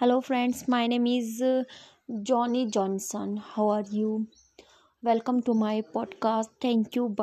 Hello, friends. My name is uh, Johnny Johnson. How are you? Welcome to my podcast. Thank you. Bye.